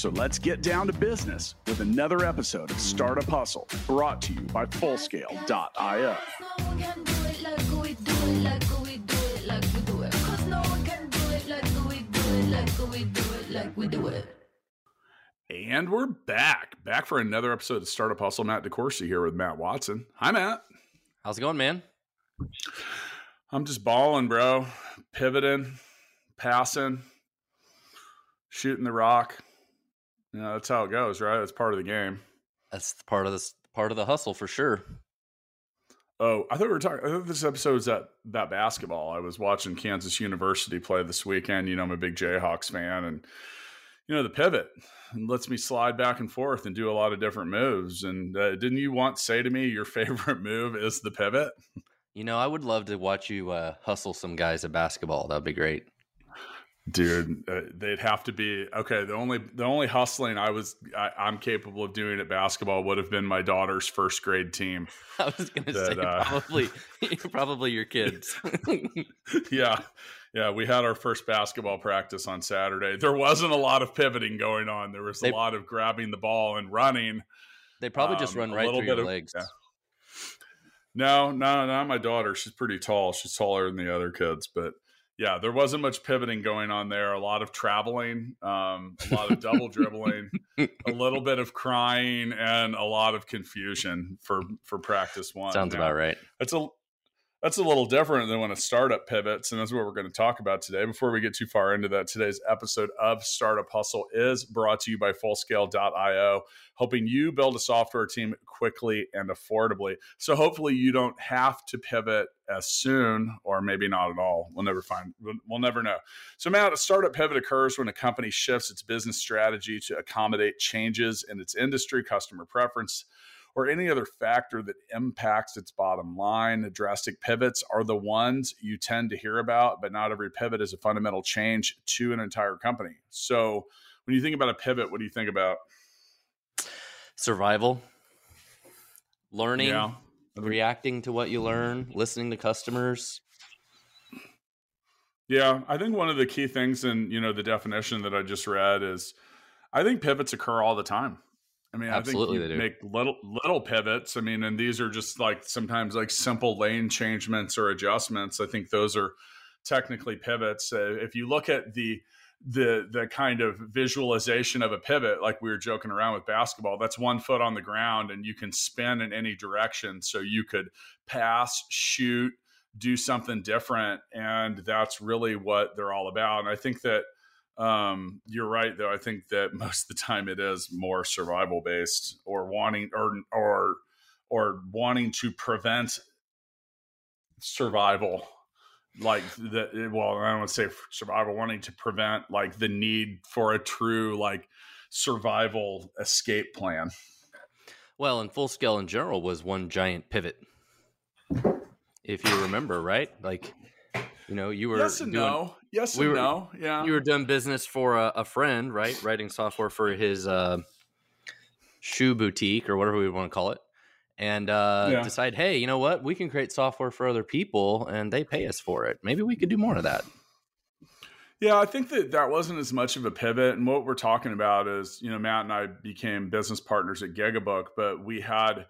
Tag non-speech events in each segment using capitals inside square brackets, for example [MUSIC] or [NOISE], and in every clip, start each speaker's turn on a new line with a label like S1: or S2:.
S1: So let's get down to business with another episode of Startup Hustle brought to you by Fullscale.io. And we're back, back for another episode of Startup Hustle. Matt DeCoursey here with Matt Watson. Hi, Matt.
S2: How's it going, man?
S1: I'm just balling, bro. Pivoting, passing, shooting the rock. You know, that's how it goes, right? That's part of the game.
S2: That's part of this part of the hustle for sure.
S1: Oh, I thought we were talking. I thought this episode was that about basketball. I was watching Kansas University play this weekend. You know, I'm a big Jayhawks fan, and you know the pivot lets me slide back and forth and do a lot of different moves. And uh, didn't you once say to me your [LAUGHS] favorite move is the pivot?
S2: You know, I would love to watch you uh, hustle some guys at basketball. That'd be great
S1: dude uh, they'd have to be okay the only the only hustling i was I, am capable of doing at basketball would have been my daughter's first grade team. [LAUGHS]
S2: I was gonna that, say uh, probably [LAUGHS] [LAUGHS] probably your kids.
S1: Yeah yeah we had our first basketball practice on saturday. There wasn't a lot of pivoting going on. There was they, a lot of grabbing the ball and running
S2: they probably um, just run right through your of, legs. yeah.
S1: no no not my daughter. She's pretty tall. She's taller than the other kids but yeah, there wasn't much pivoting going on there. A lot of traveling, um, a lot of double [LAUGHS] dribbling, a little bit of crying, and a lot of confusion for for practice one.
S2: Sounds now, about right.
S1: That's a that's a little different than when a startup pivots, and that's what we're going to talk about today. Before we get too far into that, today's episode of Startup Hustle is brought to you by Fullscale.io, helping you build a software team quickly and affordably. So hopefully you don't have to pivot as soon, or maybe not at all. We'll never find. We'll never know. So, Matt, a startup pivot occurs when a company shifts its business strategy to accommodate changes in its industry, customer preference or any other factor that impacts its bottom line. Drastic pivots are the ones you tend to hear about, but not every pivot is a fundamental change to an entire company. So, when you think about a pivot, what do you think about?
S2: Survival, learning, yeah. reacting to what you learn, listening to customers.
S1: Yeah, I think one of the key things in you know the definition that I just read is I think pivots occur all the time. I mean, Absolutely I think you make little little pivots. I mean, and these are just like sometimes like simple lane changements or adjustments. I think those are technically pivots. Uh, if you look at the the the kind of visualization of a pivot, like we were joking around with basketball, that's one foot on the ground and you can spin in any direction. So you could pass, shoot, do something different, and that's really what they're all about. And I think that um, you're right, though. I think that [LAUGHS] most of the time it is more survival based, or wanting, or or or wanting to prevent survival, like the well, I don't want to say survival, wanting to prevent like the need for a true like survival escape plan.
S2: Well, and full scale in general was one giant pivot. If you remember, right? Like you know, you were
S1: yes and doing, no, yes we were, no, yeah.
S2: You were doing business for a, a friend, right? Writing software for his uh, shoe boutique or whatever we want to call it, and uh, yeah. decide, hey, you know what? We can create software for other people, and they pay us for it. Maybe we could do more of that.
S1: Yeah, I think that that wasn't as much of a pivot. And what we're talking about is, you know, Matt and I became business partners at Gigabook, but we had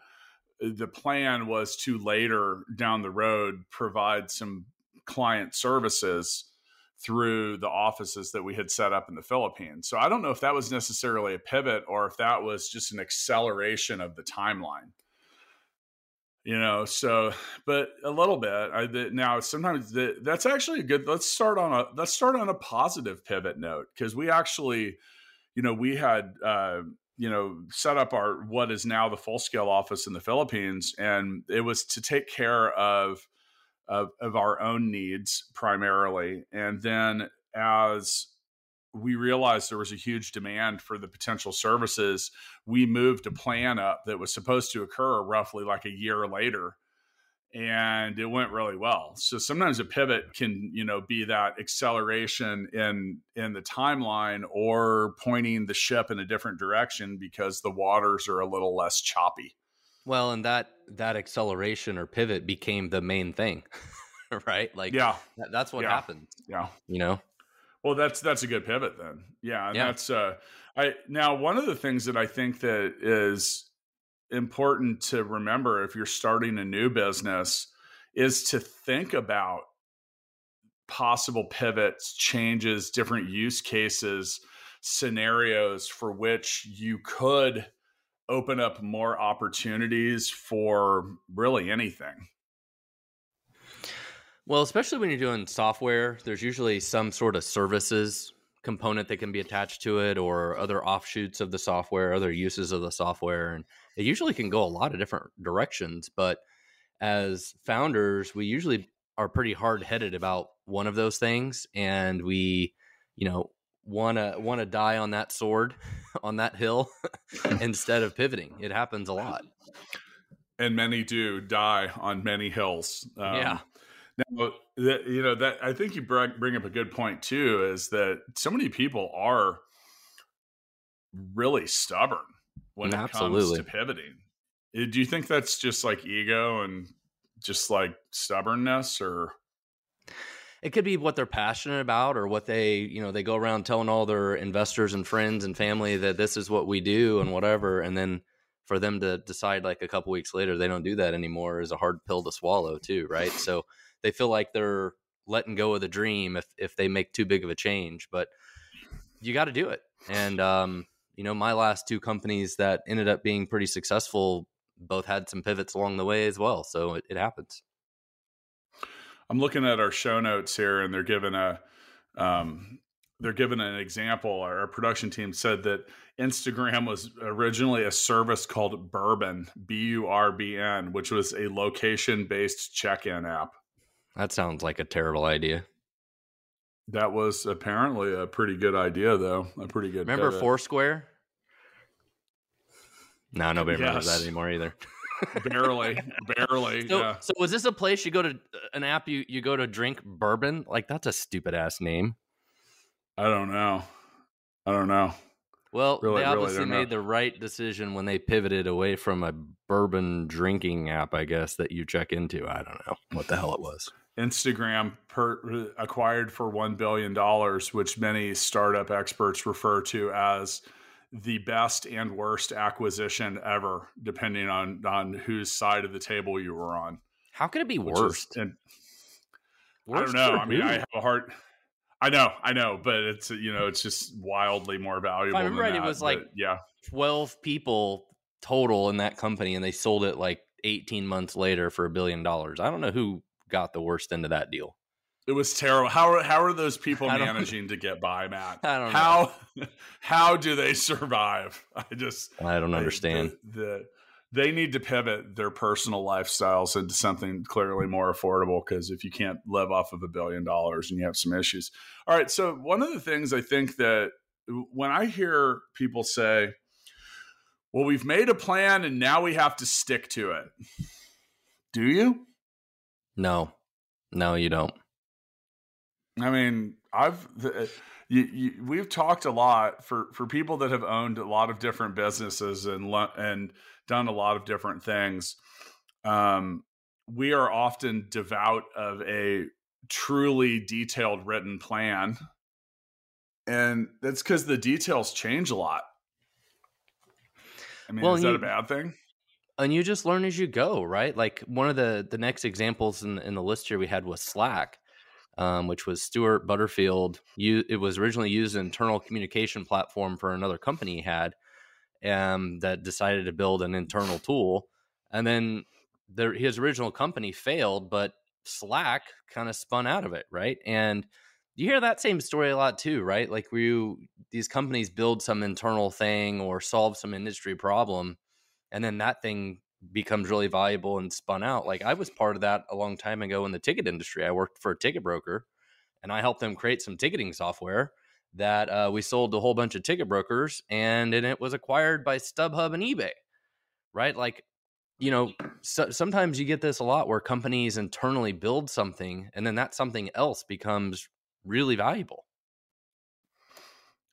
S1: the plan was to later down the road provide some client services through the offices that we had set up in the Philippines. So I don't know if that was necessarily a pivot or if that was just an acceleration of the timeline. You know, so but a little bit. I, the, now sometimes the, that's actually a good. Let's start on a let's start on a positive pivot note because we actually, you know, we had uh, you know set up our what is now the full scale office in the Philippines, and it was to take care of of, of our own needs primarily. And then as we realized there was a huge demand for the potential services, we moved a plan up that was supposed to occur roughly like a year later. and it went really well. So sometimes a pivot can, you know, be that acceleration in in the timeline or pointing the ship in a different direction because the waters are a little less choppy.
S2: Well, and that that acceleration or pivot became the main thing, [LAUGHS] right? Like, yeah, that, that's what
S1: yeah.
S2: happened.
S1: Yeah,
S2: you know.
S1: Well, that's that's a good pivot then. Yeah, and yeah. that's uh, I now one of the things that I think that is important to remember if you're starting a new business is to think about possible pivots, changes, different use cases, scenarios for which you could open up more opportunities for really anything.
S2: Well, especially when you're doing software, there's usually some sort of services component that can be attached to it or other offshoots of the software, other uses of the software. And it usually can go a lot of different directions. But as founders, we usually are pretty hard headed about one of those things. And we, you know, want to want to die on that sword [LAUGHS] on that hill [LAUGHS] instead of pivoting. It happens a lot.
S1: And many do die on many hills.
S2: Um, yeah.
S1: now that, you know that i think you bring up a good point too is that so many people are really stubborn when Absolutely. it comes to pivoting. Eh, do you think that's just like ego and just like stubbornness or
S2: it could be what they're passionate about or what they you know they go around telling all their investors and friends and family that this is what we do and whatever and then for them to decide like a couple weeks later they don't do that anymore is a hard pill to swallow too right? So they feel like they're letting go of the dream if if they make too big of a change but you got to do it. And um you know my last two companies that ended up being pretty successful both had some pivots along the way as well so it, it happens
S1: I'm looking at our show notes here, and they're given a um, they're given an example. Our, production team said that Instagram was originally a service called Burbn, B U R B N, which was a location based check in app.
S2: That sounds like a terrible idea.
S1: That was apparently a pretty good idea, though. A pretty good.
S2: Remember pivot. Foursquare? No, nobody yes. remembers that anymore either [LAUGHS]
S1: barely, barely.
S2: So,
S1: yeah.
S2: so was this a place you go to uh, an app you you go to drink bourbon? Like that's a stupid ass name.
S1: I don't know. I don't know.
S2: Well, really, they obviously really made know. the right decision when they pivoted away from a bourbon drinking app, I guess, that you check into. I don't know what the hell it was.
S1: Instagram per, uh, acquired for $1 billion, which many startup experts refer to as the best and worst acquisition ever, depending on on whose side of the table you were on.
S2: How could it be worst? Is, and
S1: worst I don't know. I mean, I have a heart. I know, I know, but it's you know, it's just wildly more valuable. If I remember right,
S2: that,
S1: it was
S2: like
S1: yeah,
S2: twelve people total in that company, and they sold it like eighteen months later for a billion dollars. I don't know who got the worst end of that deal.
S1: It was terrible. How how are those people managing to get by, Matt?
S2: I don't
S1: how, know. [LAUGHS] How do they survive? I just
S2: I don't understand.
S1: The, the, they need to pivot their personal lifestyles into something clearly more affordable because if you can't live off of a billion dollars and you have some issues. All right, so one of the things I think that when I hear people say, "Well, we've made a plan and now we have to stick to it." Do you?
S2: No. No, you don't.
S1: I mean, I've the, you, you, we've talked a lot for for people that have owned a lot of different businesses and and done a lot of different things. Um, we are often devout of a truly detailed written plan, and that's because the details change a lot. I mean, well, is that you, a bad thing?
S2: And you just learn as you go, right? Like one of the the next examples in in the list here we had was Slack um, which was Stuart Butterfield. You, it was originally used an internal communication platform for another company he had um, that decided to build an internal tool. And then the, his original company failed, but Slack kind of spun out of it, right? And you hear that same story a lot too, right? Like where you, these companies build some internal thing or solve some industry problem, and then that thing becomes really valuable and spun out. Like I was part of that a long time ago in the ticket industry. I worked for a ticket broker and I helped them create some ticketing software that uh, we sold to a whole bunch of ticket brokers and then it was acquired by StubHub and eBay. Right? Like you know, so, sometimes you get this a lot where companies internally build something and then that something else becomes really valuable.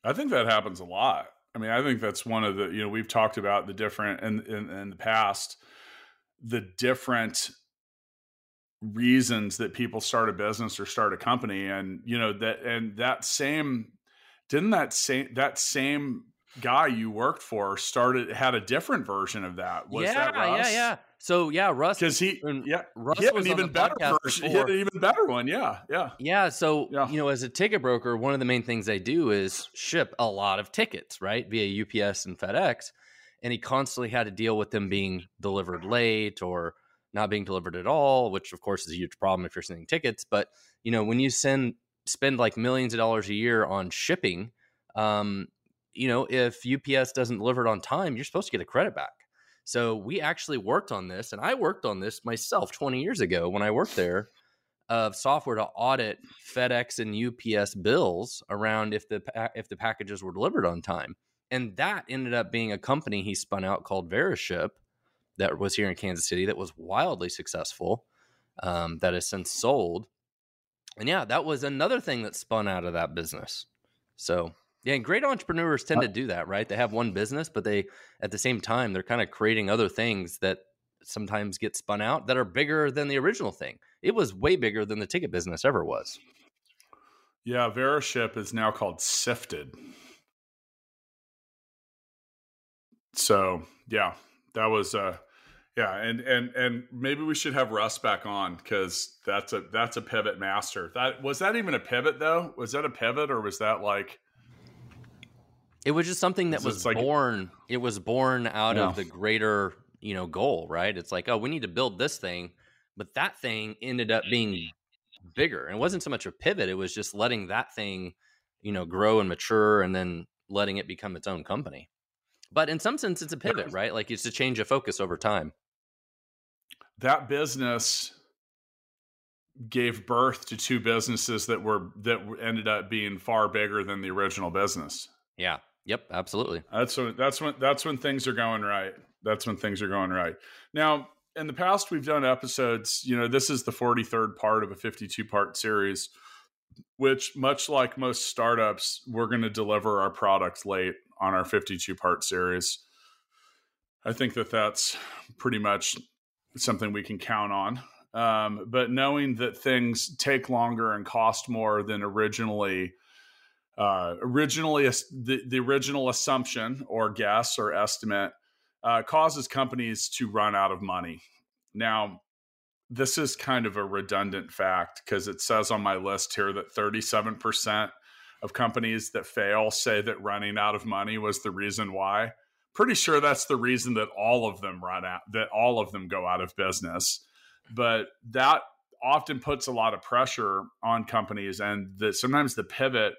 S1: I think that happens a lot. I mean, I think that's one of the, you know, we've talked about the different in, in, in the past, the different reasons that people start a business or start a company. And, you know, that, and that same, didn't that same, that same guy you worked for started had a different version of that. Was
S2: yeah,
S1: that Russ?
S2: Yeah, yeah. So yeah, Russ
S1: because he yeah Russ he had an even better version. He had an even better one. Yeah, yeah,
S2: yeah. So yeah. you know, as a ticket broker, one of the main things they do is ship a lot of tickets, right, via UPS and FedEx, and he constantly had to deal with them being delivered late or not being delivered at all, which of course is a huge problem if you're sending tickets. But you know, when you send spend like millions of dollars a year on shipping, um, you know, if UPS doesn't deliver it on time, you're supposed to get a credit back. So we actually worked on this, and I worked on this myself 20 years ago when I worked there of software to audit FedEx and UPS bills around if the if the packages were delivered on time. And that ended up being a company he spun out called Veriship that was here in Kansas City that was wildly successful. Um, that has since sold. And yeah, that was another thing that spun out of that business. So yeah, and great entrepreneurs tend to do that, right? They have one business, but they at the same time they're kind of creating other things that sometimes get spun out that are bigger than the original thing. It was way bigger than the ticket business ever was.
S1: Yeah, Veriship is now called Sifted. So yeah, that was uh yeah, and and and maybe we should have Russ back on because that's a that's a pivot master. That was that even a pivot though? Was that a pivot or was that like
S2: it was just something that was like, born. It was born out yeah. of the greater, you know, goal, right? It's like, oh, we need to build this thing, but that thing ended up being bigger. And it wasn't so much a pivot; it was just letting that thing, you know, grow and mature, and then letting it become its own company. But in some sense, it's a pivot, right? Like it's a change of focus over time.
S1: That business gave birth to two businesses that were that ended up being far bigger than the original business.
S2: Yeah. Yep, absolutely.
S1: That's when that's when that's when things are going right. That's when things are going right. Now, in the past we've done episodes, you know, this is the 43rd part of a 52 part series which much like most startups, we're going to deliver our products late on our 52 part series. I think that that's pretty much something we can count on. Um, but knowing that things take longer and cost more than originally uh, originally the, the original assumption or guess or estimate uh, causes companies to run out of money. Now, this is kind of a redundant fact because it says on my list here that 37% of companies that fail say that running out of money was the reason why. Pretty sure that's the reason that all of them run out, that all of them go out of business. But that often puts a lot of pressure on companies, and that sometimes the pivot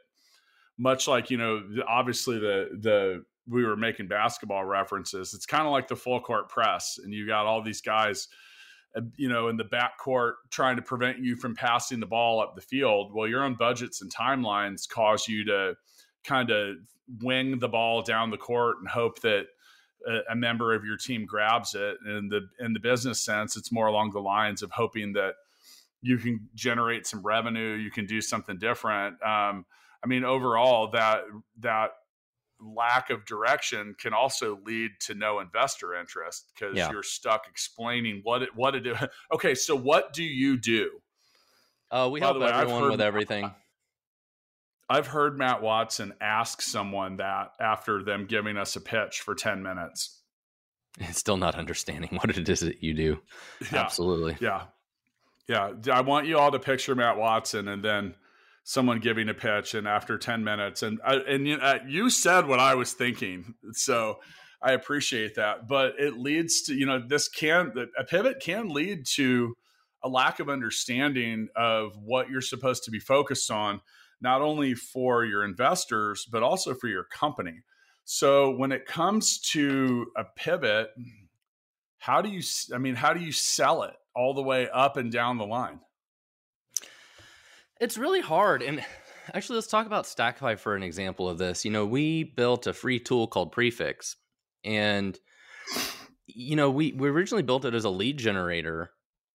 S1: much like you know obviously the the we were making basketball references it's kind of like the full court press and you got all these guys uh, you know in the back court trying to prevent you from passing the ball up the field. Well your own budgets and timelines cause you to kind of wing the ball down the court and hope that a, a member of your team grabs it. And the in the business sense it's more along the lines of hoping that you can generate some revenue you can do something different. Um, I mean, overall, that that lack of direction can also lead to no investor interest because yeah. you're stuck explaining what it what it do. [LAUGHS] Okay, so what do you do?
S2: Uh, we By help way, everyone heard, with everything.
S1: I've heard Matt Watson ask someone that after them giving us a pitch for 10 minutes.
S2: And [LAUGHS] still not understanding [LAUGHS] what it is that you do. Yeah, Absolutely.
S1: Yeah. Yeah. I want you all to picture Matt Watson and then someone giving a pitch and after 10 minutes and I, and you, uh, you said what I was thinking so I appreciate that but it leads to you know this can a pivot can lead to a lack of understanding of what you're supposed to be focused on not only for your investors but also for your company. So when it comes to a pivot how do you I mean how do you sell it all the way up and down the line
S2: it's really hard. And [SIGHS] actually, let's talk about Stackify for an example of this. You know, we built a free tool called Prefix, and you know, we we originally built it as a lead generator.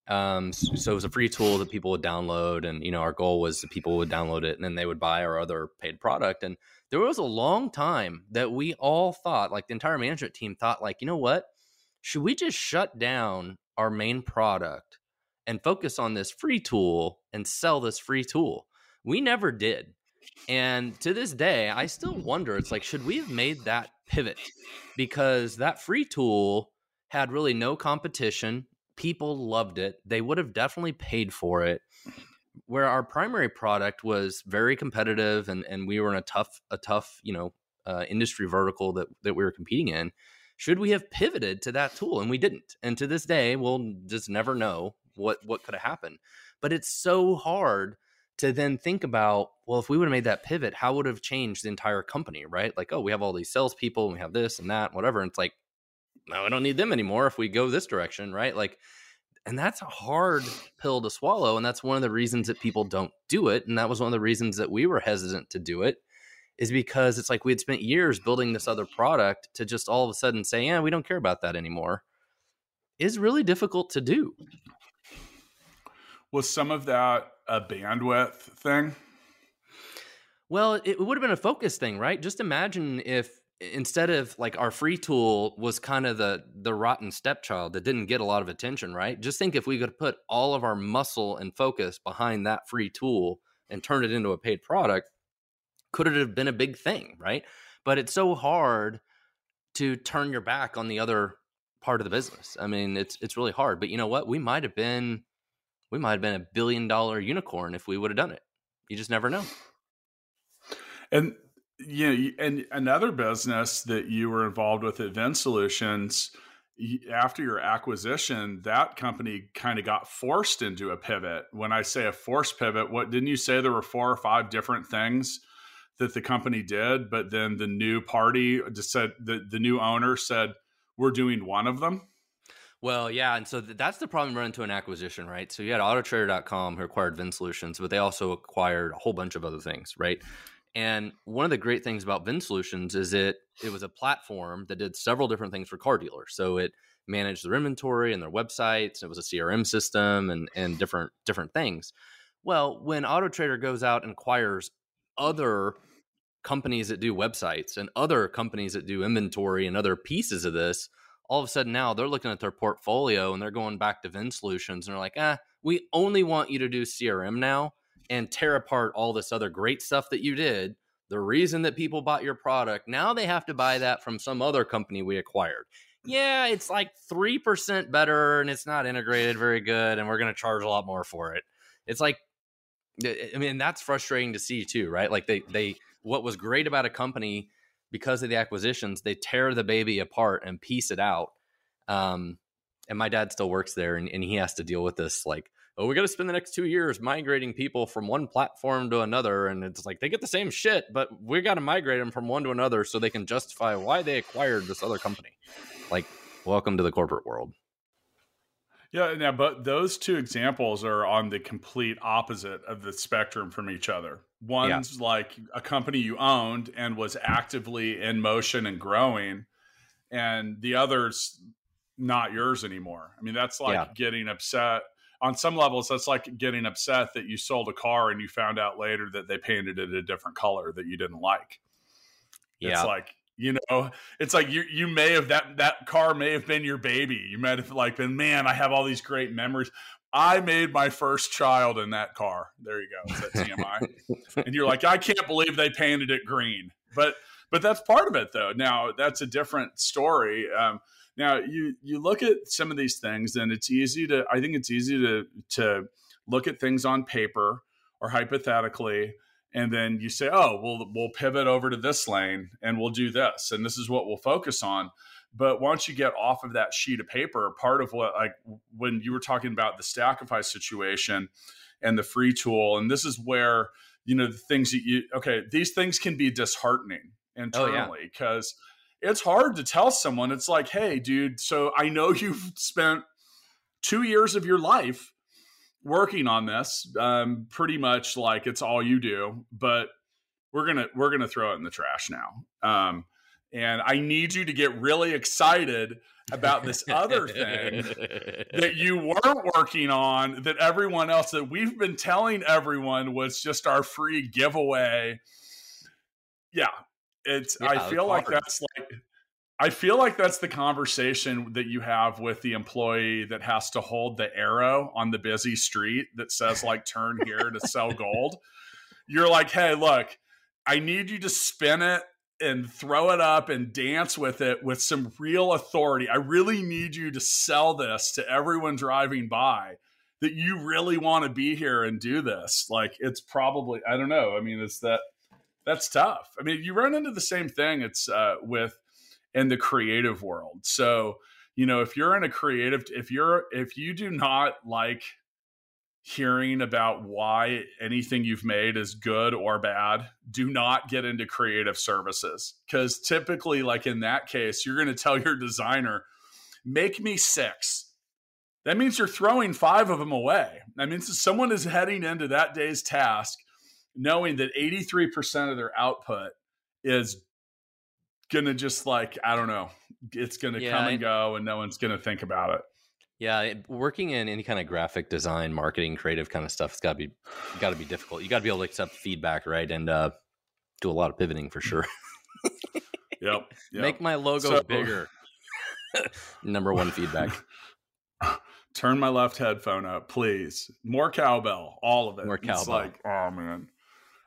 S2: Um, so it was a free tool that people would download, and you know, our goal was that people would download it and then they would buy our other paid product. And there was a long time that we all thought, like the entire management team thought, like, you know what, should we just shut down our main product and focus on this free tool and sell this free tool? We never did. And to this day, I still wonder it's like, should we have made that pivot? Because that free tool had really no competition. People loved it. They would have definitely paid for it. Where our primary product was very competitive and, and we were in a tough, a tough, you know, uh, industry vertical that, that we were competing in. Should we have pivoted to that tool? And we didn't. And to this day, we'll just never know what what could have happened. But it's so hard to then think about, well, if we would have made that pivot, how would have changed the entire company, right? Like, oh, we have all these salespeople and we have this and that, whatever. And it's like, no, I don't need them anymore if we go this direction, right? Like, and that's a hard pill to swallow. And that's one of the reasons that people don't do it. And that was one of the reasons that we were hesitant to do it, is because it's like we had spent years building this other product to just all of a sudden say, yeah, we don't care about that anymore, is really difficult to do.
S1: Was some of that a bandwidth thing?
S2: Well, it would have been a focus thing, right? Just imagine if instead of like our free tool was kind of the the rotten stepchild that didn't get a lot of attention, right? Just think if we could put all of our muscle and focus behind that free tool and turn it into a paid product, could it have been a big thing, right? But it's so hard to turn your back on the other part of the business. I mean, it's it's really hard. But you know what? We might have been we might have been a billion dollar unicorn if we would have done it. You just never know.
S1: And you know, and another business that you were involved with at VinSolutions, after your acquisition, that company kind of got forced into a pivot. When I say a forced pivot, what didn't you say there were four or five different things that the company did, but then the new party uh, just said the the new owner said we're doing one of them?
S2: Well, yeah, and so th- that's the problem run into an acquisition, right? So you had Autotrader.com who acquired Vin Solutions, but they also acquired a whole bunch of other things, right? And one of the great things about Vin Solutions is it it was a platform that did several different things for car dealers. So it managed their inventory and their websites. It was a CRM system and and different different things. Well, when AutoTrader goes out and acquires other companies that do websites and other companies that do inventory and other pieces of this, all of a sudden now they're looking at their portfolio and they're going back to VinSolutions and they're like, ah, we only want you to do CRM now and tear apart all this other great stuff that you did. The reason that people bought your product, now they have to buy that from some other company we acquired. Yeah, it's like 3% better and it's not integrated very good and we're going to charge a lot more for it. It's like I mean that's frustrating to see too, right? Like they they what was great about a company because of the acquisitions, they tear the baby apart and piece it out. Um, and my dad still works there, and, and he has to deal with this like, oh, we got to spend the next two years migrating people from one platform to another, and it's like they get the same shit, but we got to migrate them from one to another so they can justify why they acquired this other company. Like, welcome to the corporate world.
S1: Yeah, now, but those two examples are on the complete opposite of the spectrum from each other. One's yeah. like a company you owned and was actively in motion and growing, and the other's not yours anymore. I mean, that's like yeah. getting upset. On some levels, that's like getting upset that you sold a car and you found out later that they painted it a different color that you didn't like. Yeah. It's like you know it's like you you may have that that car may have been your baby you might have like been man i have all these great memories i made my first child in that car. There you go. Tmi [LAUGHS] and you're like i can't believe they painted it green. But but that's part of it though. Now that's a different story. Um, now you you look at some of these things and it's easy to i think it's easy to to look at things on paper or hypothetically and then you say, "Oh, we'll we'll pivot over to this lane and we'll do this, and this is what we'll focus on." But once you get off of that sheet of paper, part of what like when you were talking about the Stackify situation and the free tool, and this is where you know the things that you okay, these things can be disheartening internally because oh, yeah. it's hard to tell someone. It's like, hey, dude, so I know [LAUGHS] you've spent two years of your life working on this um, pretty much like it's all you do but we're gonna we're gonna throw it in the trash now um, and i need you to get really excited about this other thing that [LAUGHS] you weren't working on that everyone else that we've been telling everyone was just our free giveaway. Yeah. It's yeah, I feel like that's like I feel like that's the conversation that you have with the employee that has to hold the arrow on the busy street that says like turn here to sell gold. [LAUGHS] You're like, "Hey, look, I need you to spin it and throw it up and dance with it with some real authority. I really need you to sell this to everyone driving by that you really want to be here and do this. Like it's probably I don't know. I mean, it's that that's tough. I mean, you run into the same thing. It's uh, with in the creative world. So you know, if you're in a creative, if you're if you do not like hearing about why anything you've made is good or bad, do not get into creative services. Because typically, like in that case, you're going to tell your designer, make me six. That means you're throwing five of them away. That means someone is heading into that day's task knowing that 83% of their output is going to just like, I don't know, it's going to yeah, come and go and no one's going to think about it.
S2: Yeah, working in any kind of graphic design, marketing, creative kind of stuff, it's got to be got to be difficult. You got to be able to accept feedback, right, and uh, do a lot of pivoting for sure. [LAUGHS]
S1: yep,
S2: yep, Make my logo so, bigger. [LAUGHS] Number one feedback. [LAUGHS]
S1: Turn my left headphone up, please. More cowbell, all of it.
S2: More cowbell. It's
S1: like, oh man.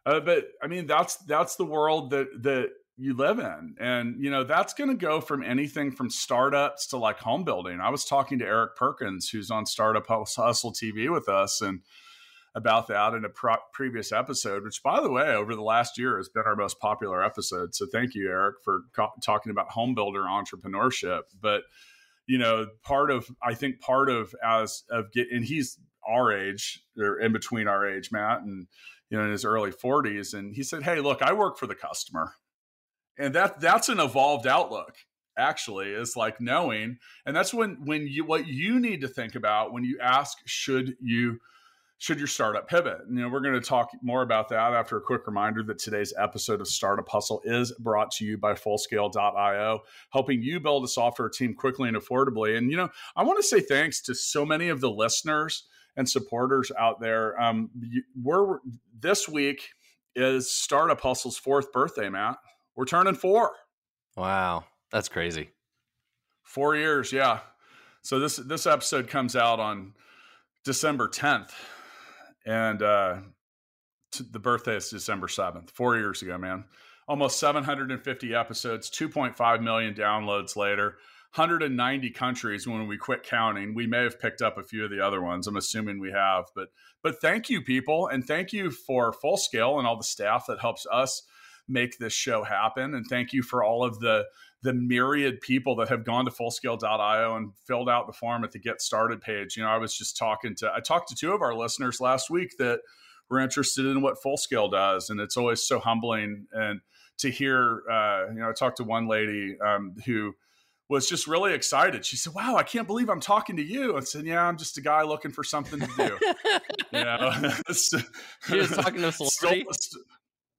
S1: Uh, but I mean, that's that's the world that that you live in. And, you know, that's going to go from anything from startups to like home building. I was talking to Eric Perkins, who's on Startup Hustle TV with us, and about that in a pro- previous episode, which, by the way, over the last year has been our most popular episode. So thank you, Eric, for co- talking about home builder entrepreneurship. But, you know, part of, I think part of as of get, and he's our age or in between our age, Matt, and, you know, in his early 40s. And he said, Hey, look, I work for the customer and that that's an evolved outlook actually is like knowing and that's when when you what you need to think about when you ask should you should your startup pivot? You know we're going to talk more about that after a quick reminder that today's episode of startup hustle is brought to you by fullscale.io helping you build a software team quickly and affordably. And you know i want to say thanks to so many of the listeners and supporters out there. Um, we're this week is startup hustle's fourth birthday matt we're turning four.
S2: Wow, that's crazy.
S1: Four years, yeah. So this this episode comes out on December 10th, and uh, t- the birthday is December 7th. Four years ago, man. Almost 750 episodes, 2.5 million downloads later. 190 countries when we quit counting. We may have picked up a few of the other ones. I'm assuming we have, but but thank you people and thank you for Full Scale and all the staff that helps us make this show happen. And thank you for all of the the myriad people that have gone to fullscale.io and filled out the form at the get started page. You know, I was just talking to I talked to two of our listeners last week that were interested in what full scale does, and it's always so humbling and to hear. Uh, you know, I talked to one lady um, who was just really excited. She said, "Wow, I can't believe I'm talking to you." I said, "Yeah, I'm just a guy looking for something to do." [LAUGHS] you know, [LAUGHS]
S2: she was talking to a celebrity. [LAUGHS] Still,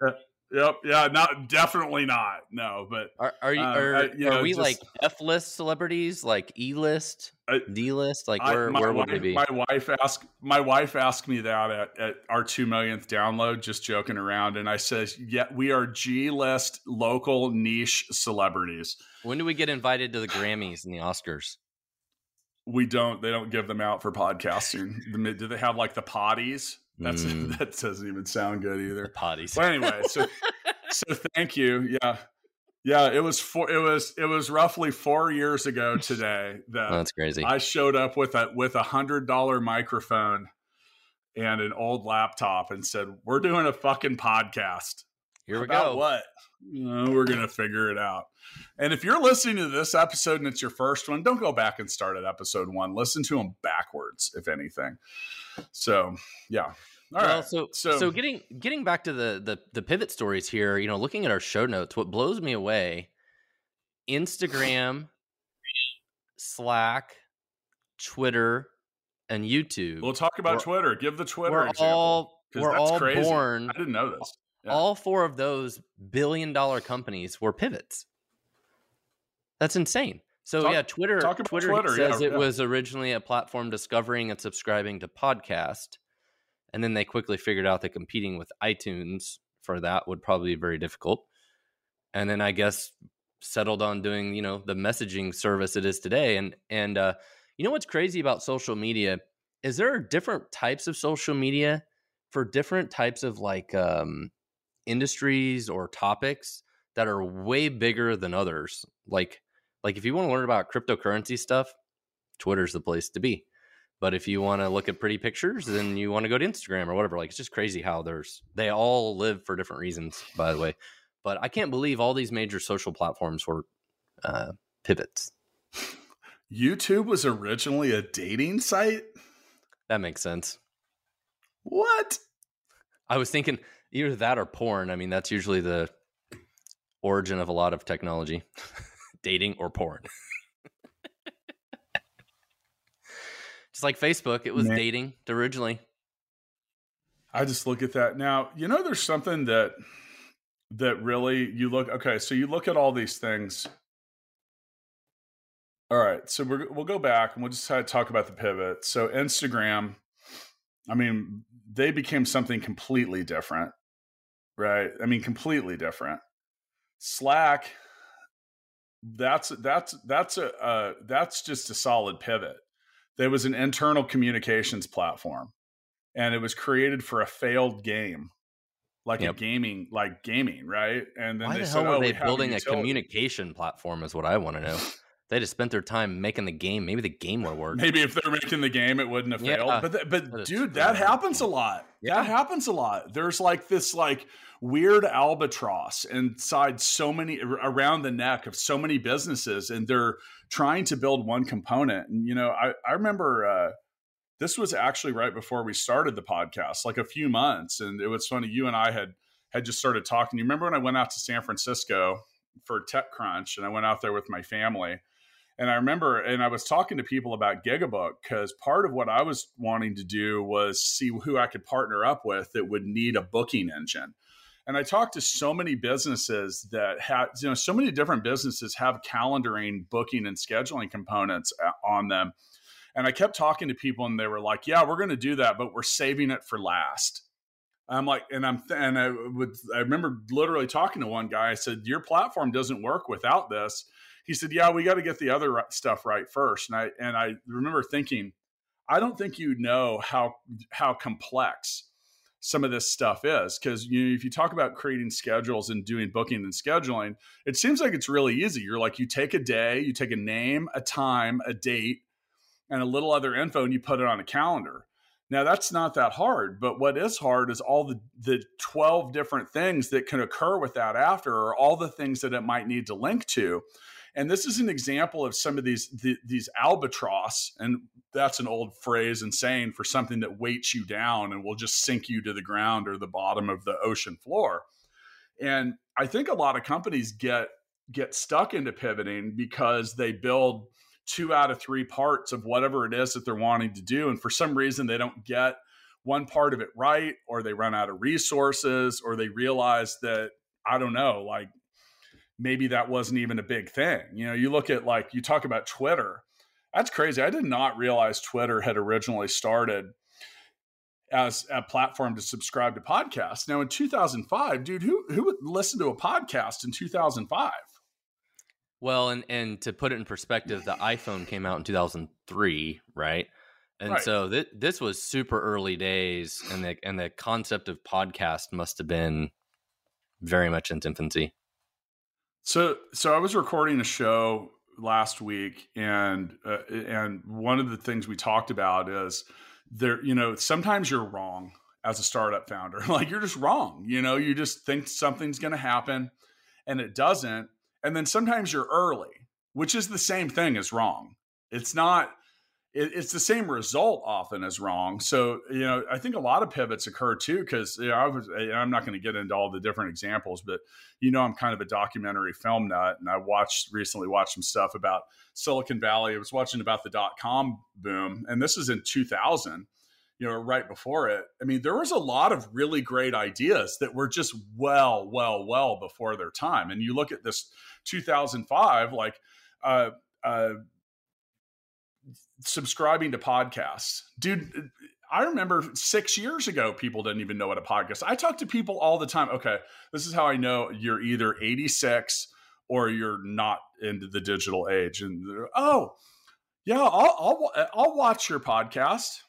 S1: uh, Yep. Yeah. Not definitely not. No. But
S2: are, are you? Um, are, I, you know, are we just, like F list celebrities, like E list, D list? Like where, I, where would we be?
S1: My wife asked. My wife asked me that at, at our two millionth download, just joking around, and I said, "Yeah, we are G list local niche celebrities."
S2: When do we get invited to the Grammys and the Oscars?
S1: We don't. They don't give them out for podcasting. do they have like the potties? That's [LAUGHS] mm. that doesn't even sound good either.
S2: The potties.
S1: But anyway, so [LAUGHS] so thank you. Yeah. Yeah, it was four it was it was roughly four years ago [LAUGHS] today that
S2: oh, that's crazy.
S1: I showed up with a with a hundred dollar microphone and an old laptop and said, We're doing a fucking podcast.
S2: Here we About
S1: go. What? Uh, we're gonna figure it out. And if you're listening to this episode and it's your first one, don't go back and start at episode one. Listen to them backwards, if anything. So yeah.
S2: All well, right. so, so so getting getting back to the, the the pivot stories here, you know, looking at our show notes, what blows me away, Instagram, Slack, Twitter, and YouTube.
S1: We'll talk about Twitter. Give the Twitter
S2: we're
S1: example.
S2: All, we're all crazy. born.
S1: I didn't know this.
S2: Yeah. All four of those billion dollar companies were pivots. That's insane. So talk, yeah, Twitter. Twitter, Twitter, says yeah, it yeah. was originally a platform discovering and subscribing to podcast, and then they quickly figured out that competing with iTunes for that would probably be very difficult. And then I guess settled on doing you know the messaging service it is today. And and uh, you know what's crazy about social media is there are different types of social media for different types of like um, industries or topics that are way bigger than others. Like like if you want to learn about cryptocurrency stuff, Twitter's the place to be. But if you want to look at pretty pictures, then you want to go to Instagram or whatever. Like it's just crazy how there's they all live for different reasons, by the way. But I can't believe all these major social platforms were uh, pivots.
S1: YouTube was originally a dating site.
S2: That makes sense.
S1: What?
S2: I was thinking either that or porn. I mean, that's usually the origin of a lot of technology. [LAUGHS] dating or porn. [LAUGHS] just like Facebook, it was Man. dating originally.
S1: I just look at that now. You know, there's something that that really you look. Okay, so you look at all these things. All right, so we will go back and we'll just talk about the pivot. So Instagram, I mean, they became something completely different, right? I mean, completely different. Slack that's that's that's a uh, that's just a solid pivot. There was an internal communications platform, and it was created for a failed game, like yep. a gaming, like gaming, right?
S2: And then why the hell were oh, they building a, a communication platform? Is what I want to know. [LAUGHS] they just spent their time making the game. Maybe the game would work.
S1: Maybe if they're making the game, it wouldn't have yeah. failed. But th- but dude, that happens a lot. Yeah. That happens a lot. There's like this like weird albatross inside so many around the neck of so many businesses, and they're trying to build one component. And you know, I I remember. Uh, this was actually right before we started the podcast, like a few months, and it was funny. You and I had had just started talking. You remember when I went out to San Francisco for TechCrunch, and I went out there with my family, and I remember, and I was talking to people about Gigabook because part of what I was wanting to do was see who I could partner up with that would need a booking engine. And I talked to so many businesses that had, you know, so many different businesses have calendaring, booking, and scheduling components uh, on them. And I kept talking to people, and they were like, "Yeah, we're going to do that, but we're saving it for last." I'm like, and I'm, and I would, I remember literally talking to one guy. I said, "Your platform doesn't work without this." he said, "Yeah, we got to get the other stuff right first. And I and I remember thinking, I don't think you know how how complex some of this stuff is because you know, if you talk about creating schedules and doing booking and scheduling, it seems like it's really easy. You're like you take a day, you take a name, a time, a date, and a little other info, and you put it on a calendar. Now that's not that hard, but what is hard is all the the 12 different things that can occur with that after or all the things that it might need to link to. And this is an example of some of these the, these albatross, and that's an old phrase and saying for something that weights you down and will just sink you to the ground or the bottom of the ocean floor. And I think a lot of companies get get stuck into pivoting because they build two out of three parts of whatever it is that they're wanting to do, and for some reason they don't get one part of it right, or they run out of resources, or they realize that I don't know, like maybe that wasn't even a big thing. You know, you look at like you talk about Twitter. That's crazy. I did not realize Twitter had originally started as a platform to subscribe to podcasts. Now in 2005, dude, who who would listen to a podcast in 2005?
S2: Well, and and to put it in perspective, the iPhone came out in 2003, right? And right. so th- this was super early days, and the and the concept of podcast must have been very much in its infancy.
S1: So, so I was recording a show last week, and uh, and one of the things we talked about is there. You know, sometimes you're wrong as a startup founder. [LAUGHS] like you're just wrong. You know, you just think something's going to happen, and it doesn't. And then sometimes you're early, which is the same thing as wrong. It's not it, it's the same result often as wrong. So, you know, I think a lot of pivots occur too, because you know, I was, I'm not going to get into all the different examples, but you know, I'm kind of a documentary film nut, and I watched recently watched some stuff about Silicon Valley. I was watching about the dot com boom, and this is in 2000 you know, right before it. I mean, there was a lot of really great ideas that were just well, well, well before their time. And you look at this 2005, like uh, uh, subscribing to podcasts, dude. I remember six years ago, people didn't even know what a podcast. I talk to people all the time. Okay, this is how I know you're either 86 or you're not into the digital age. And oh, yeah, I'll I'll, I'll watch your podcast.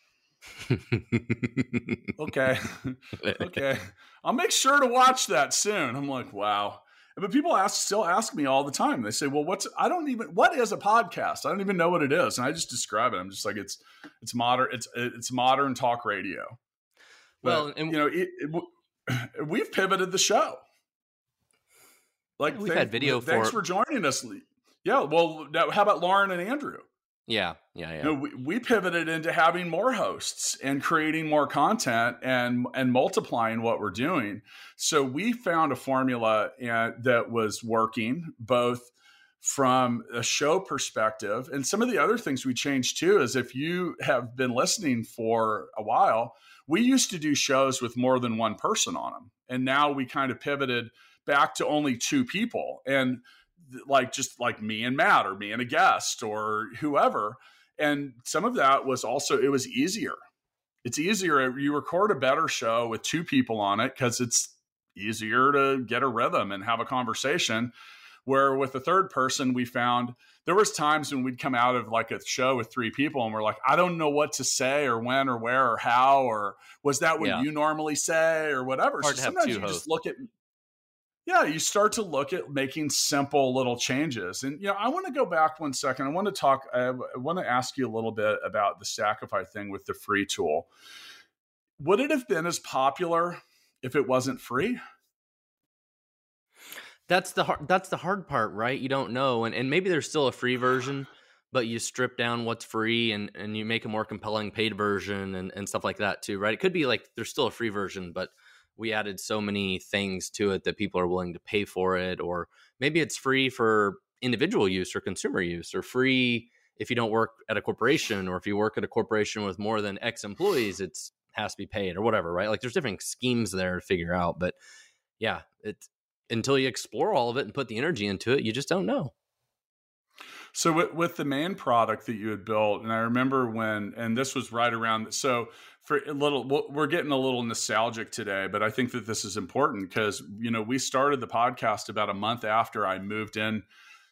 S1: [LAUGHS] okay, [LAUGHS] okay, I'll make sure to watch that soon. I'm like, wow. But people ask still ask me all the time. They say, "Well, what's I don't even what is a podcast? I don't even know what it is." And I just describe it. I'm just like it's it's modern it's it's modern talk radio. But, well, and you know, it, it, [CLEARS THROAT] we've pivoted the show.
S2: Like we've thank, had video.
S1: Thanks for, for joining us. Yeah. Well, now, how about Lauren and Andrew?
S2: Yeah, yeah, yeah.
S1: You know, we, we pivoted into having more hosts and creating more content and and multiplying what we're doing. So we found a formula and, that was working both from a show perspective and some of the other things we changed too is if you have been listening for a while we used to do shows with more than one person on them and now we kind of pivoted back to only two people and like just like me and Matt or me and a guest or whoever. And some of that was also, it was easier. It's easier. Uh, you record a better show with two people on it because it's easier to get a rhythm and have a conversation. Where with the third person, we found there was times when we'd come out of like a show with three people and we're like, I don't know what to say or when or where or how or was that what yeah. you normally say or whatever.
S2: Hard so sometimes you hosts.
S1: just look at yeah, you start to look at making simple little changes. And, you know, I want to go back one second. I want to talk, I want to ask you a little bit about the Stackify thing with the free tool. Would it have been as popular if it wasn't free?
S2: That's the hard, that's the hard part, right? You don't know. And, and maybe there's still a free version, but you strip down what's free and, and you make a more compelling paid version and, and stuff like that too, right? It could be like there's still a free version, but we added so many things to it that people are willing to pay for it or maybe it's free for individual use or consumer use or free if you don't work at a corporation or if you work at a corporation with more than x employees it's has to be paid or whatever right? Like there's different schemes there to figure out but yeah it's until you explore all of it and put the energy into it you just don't know
S1: so with, with, the main product that you had built, and I remember when, and this was right around. So for a little, we're getting a little nostalgic today, but I think that this is important because you know we started the podcast about a month after I moved in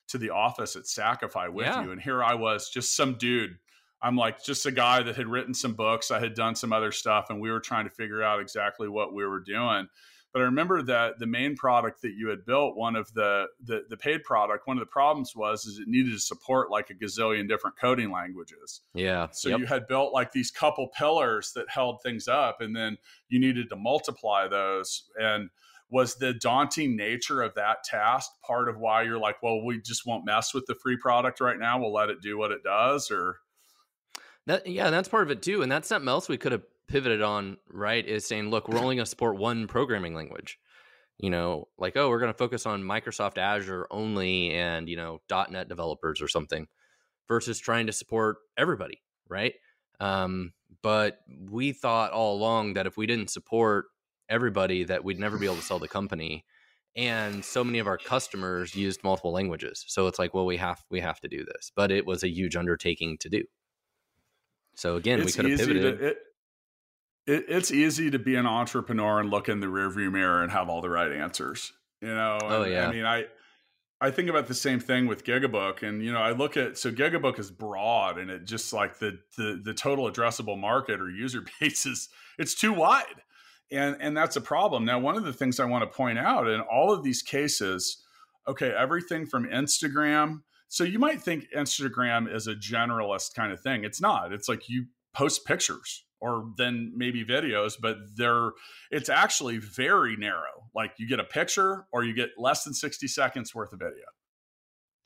S1: to the office at Stackify with yeah. you, and here I was, just some dude. I'm like just a guy that had written some books. I had done some other stuff, and we were trying to figure out exactly what we were doing. But I remember that the main product that you had built, one of the, the the paid product, one of the problems was is it needed to support like a gazillion different coding languages.
S2: Yeah.
S1: So yep. you had built like these couple pillars that held things up, and then you needed to multiply those. And was the daunting nature of that task part of why you're like, well, we just won't mess with the free product right now. We'll let it do what it does, or
S2: that yeah, that's part of it too. And that's something else we could have pivoted on, right, is saying, look, we're only going to support one programming language. You know, like, oh, we're going to focus on Microsoft Azure only and, you know, .NET developers or something versus trying to support everybody, right? Um, but we thought all along that if we didn't support everybody that we'd never be able to sell the company. And so many of our customers used multiple languages. So it's like well we have we have to do this. But it was a huge undertaking to do. So again it's we could have pivoted.
S1: to, it, it, it's easy to be an entrepreneur and look in the rearview mirror and have all the right answers. You know,
S2: oh
S1: and,
S2: yeah.
S1: I mean, I I think about the same thing with Gigabook, and you know, I look at so Gigabook is broad, and it just like the the the total addressable market or user [LAUGHS] base is it's too wide, and and that's a problem. Now, one of the things I want to point out in all of these cases, okay, everything from Instagram. So you might think Instagram is a generalist kind of thing. It's not. It's like you post pictures or then maybe videos, but they're it's actually very narrow. Like you get a picture or you get less than 60 seconds worth of video.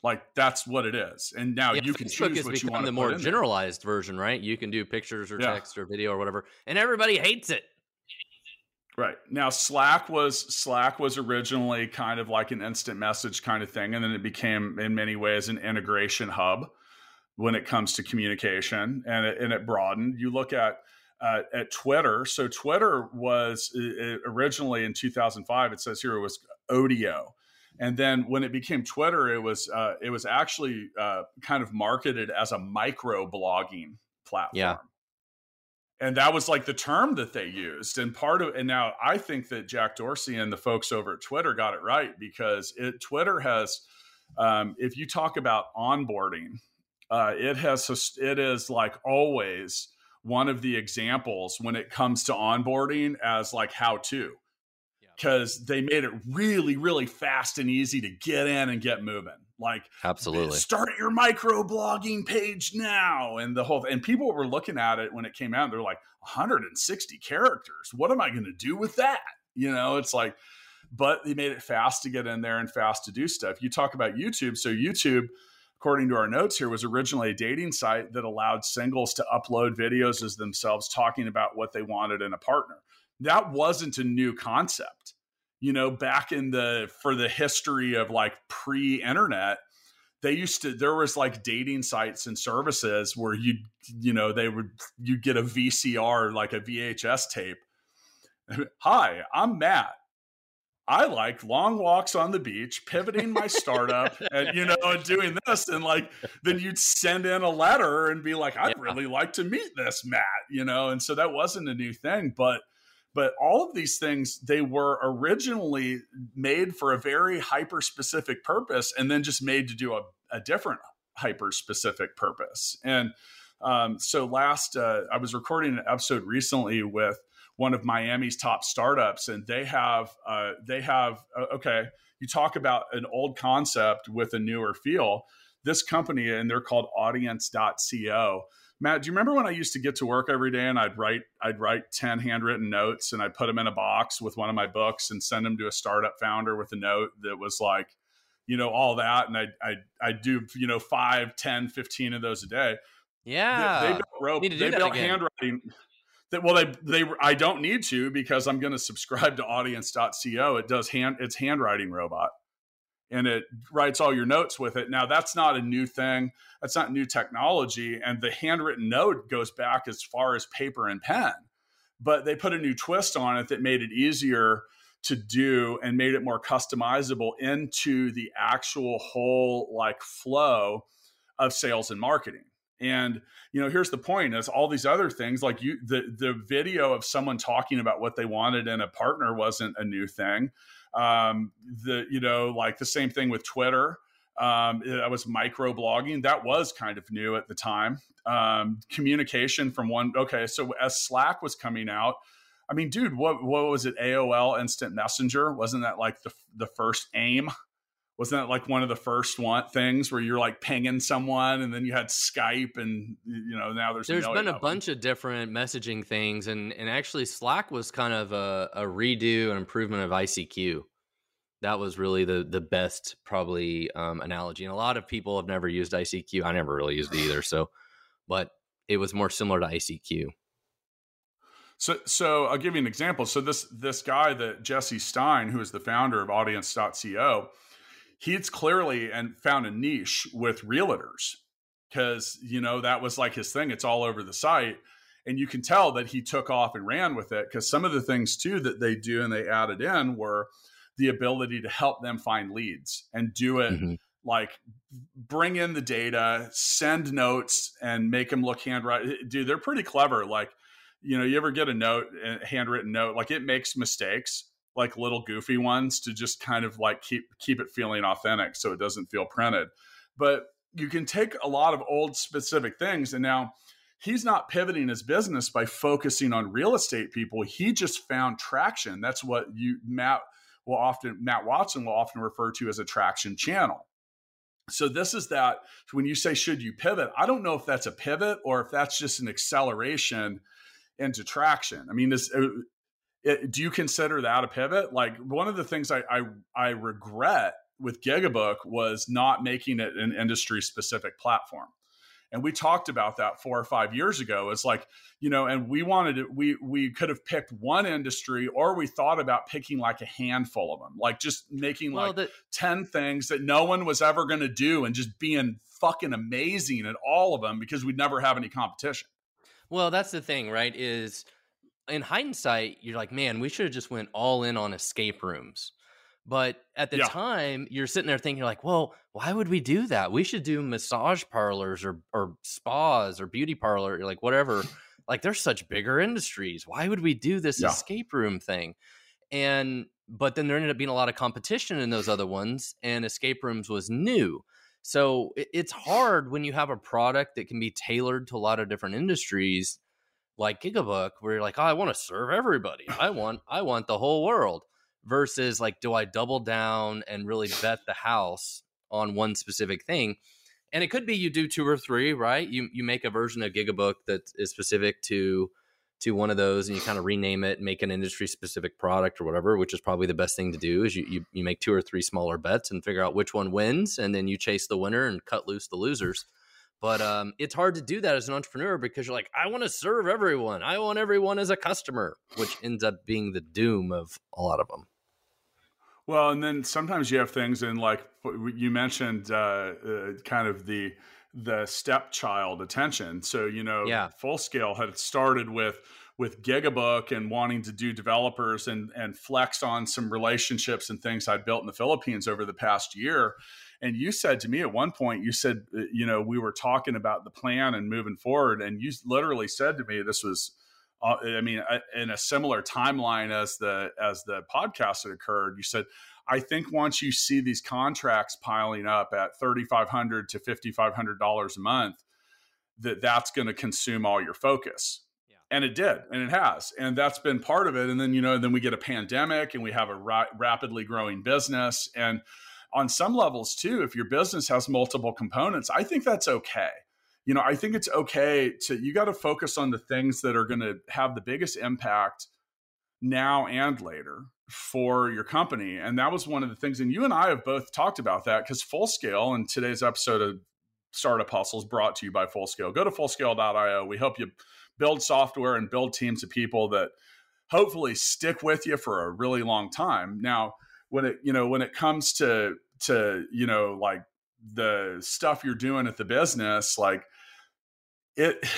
S1: Like that's what it is. And now yeah, you can Facebook choose what you want
S2: the more generalized there. version, right? You can do pictures or yeah. text or video or whatever, and everybody hates it.
S1: Right. Now Slack was Slack was originally kind of like an instant message kind of thing and then it became in many ways an integration hub when it comes to communication and it, and it broadened. You look at uh, at Twitter. So Twitter was uh, originally in 2005. It says here it was Odeo, And then when it became Twitter, it was uh, it was actually uh, kind of marketed as a micro blogging platform.
S2: Yeah.
S1: And that was like the term that they used. And part of and now I think that Jack Dorsey and the folks over at Twitter got it right because it Twitter has um, if you talk about onboarding, uh, it has it is like always one of the examples when it comes to onboarding as like how to because they made it really, really fast and easy to get in and get moving. Like,
S2: absolutely,
S1: start your micro blogging page now, and the whole. And people were looking at it when it came out. They're like, 160 characters. What am I going to do with that? You know, it's like, but they made it fast to get in there and fast to do stuff. You talk about YouTube, so YouTube according to our notes here, was originally a dating site that allowed singles to upload videos as themselves talking about what they wanted in a partner that wasn't a new concept. You know, back in the for the history of like pre-internet, they used to there was like dating sites and services where you you know they would you get a VCR like a VHS tape. [LAUGHS] Hi, I'm Matt. I like long walks on the beach, pivoting my startup, [LAUGHS] and you know, and doing this, and like then you'd send in a letter and be like, "I'd yeah. really like to meet this Matt," you know, and so that wasn't a new thing, but but all of these things they were originally made for a very hyper specific purpose and then just made to do a, a different hyper specific purpose and um, so last uh, i was recording an episode recently with one of miami's top startups and they have uh, they have uh, okay you talk about an old concept with a newer feel this company and they're called audience.co Matt, do you remember when I used to get to work every day and I'd write I'd write 10 handwritten notes and I'd put them in a box with one of my books and send them to a startup founder with a note that was like, you know, all that and I I I do, you know, 5, 10, 15 of those a day.
S2: Yeah. They, they built
S1: rope, they built handwriting that well they they I don't need to because I'm going to subscribe to audience.co. It does hand it's handwriting robot and it writes all your notes with it. Now, that's not a new thing. That's not new technology. And the handwritten note goes back as far as paper and pen. But they put a new twist on it that made it easier to do and made it more customizable into the actual whole like flow of sales and marketing. And you know, here's the point: is all these other things like you, the the video of someone talking about what they wanted in a partner wasn't a new thing um, the you know like the same thing with Twitter. Um, I was micro blogging. That was kind of new at the time. Um, communication from one. Okay, so as Slack was coming out, I mean, dude, what what was it? AOL Instant Messenger wasn't that like the the first AIM? Wasn't that like one of the first one things where you're like pinging someone and then you had Skype and you know now there's
S2: there's been a bunch of different messaging things and and actually Slack was kind of a, a redo and improvement of ICQ. That was really the the best probably um, analogy and a lot of people have never used ICQ. I never really used it either. So, but it was more similar to ICQ.
S1: So, so I'll give you an example. So this this guy that Jesse Stein, who is the founder of Audience.co, he's clearly and found a niche with realtors because you know that was like his thing it's all over the site and you can tell that he took off and ran with it because some of the things too that they do and they added in were the ability to help them find leads and do it mm-hmm. like bring in the data send notes and make them look handwritten dude they're pretty clever like you know you ever get a note a handwritten note like it makes mistakes like little goofy ones to just kind of like keep keep it feeling authentic so it doesn't feel printed. But you can take a lot of old specific things and now he's not pivoting his business by focusing on real estate people. He just found traction. That's what you matt will often matt watson will often refer to as a traction channel. So this is that when you say should you pivot? I don't know if that's a pivot or if that's just an acceleration into traction. I mean this uh, it, do you consider that a pivot? Like one of the things I, I, I regret with Gigabook was not making it an industry specific platform. And we talked about that four or five years ago. It's like, you know, and we wanted to, we we could have picked one industry or we thought about picking like a handful of them, like just making well, like the- 10 things that no one was ever going to do and just being fucking amazing at all of them because we'd never have any competition.
S2: Well, that's the thing, right? Is in hindsight, you're like, man, we should have just went all in on escape rooms. But at the yeah. time, you're sitting there thinking like, well, why would we do that? We should do massage parlors or or spas or beauty parlor, like whatever. [LAUGHS] like they're such bigger industries. Why would we do this yeah. escape room thing? And but then there ended up being a lot of competition in those other ones, and escape rooms was new. So it's hard when you have a product that can be tailored to a lot of different industries, like Gigabook, where you're like, oh, I want to serve everybody. I want [LAUGHS] I want the whole world. Versus like, do I double down and really bet the house on one specific thing? And it could be you do two or three, right? You you make a version of Gigabook that is specific to to one of those and you kind of [SIGHS] rename it make an industry specific product or whatever, which is probably the best thing to do is you, you, you make two or three smaller bets and figure out which one wins and then you chase the winner and cut loose the losers. But um, it's hard to do that as an entrepreneur because you're like, I want to serve everyone. I want everyone as a customer, which ends up being the doom of a lot of them.
S1: Well, and then sometimes you have things in like you mentioned, uh, uh, kind of the the stepchild attention. So, you know, yeah. Full Scale had started with with Gigabook and wanting to do developers and and flex on some relationships and things I'd built in the Philippines over the past year. And you said to me at one point, you said, uh, you know, we were talking about the plan and moving forward, and you literally said to me, this was, uh, I mean, uh, in a similar timeline as the as the podcast had occurred. You said, I think once you see these contracts piling up at thirty five hundred to fifty five hundred dollars a month, that that's going to consume all your focus. And it did, and it has, and that's been part of it. And then you know, then we get a pandemic, and we have a ra- rapidly growing business, and on some levels too, if your business has multiple components, I think that's okay. You know, I think it's okay to you got to focus on the things that are going to have the biggest impact now and later for your company. And that was one of the things. And you and I have both talked about that because Full Scale in today's episode of Startup Hustles brought to you by Full Scale. Go to fullscale.io. We help you build software and build teams of people that hopefully stick with you for a really long time. Now, when it, you know, when it comes to to, you know, like the stuff you're doing at the business, like it [SIGHS]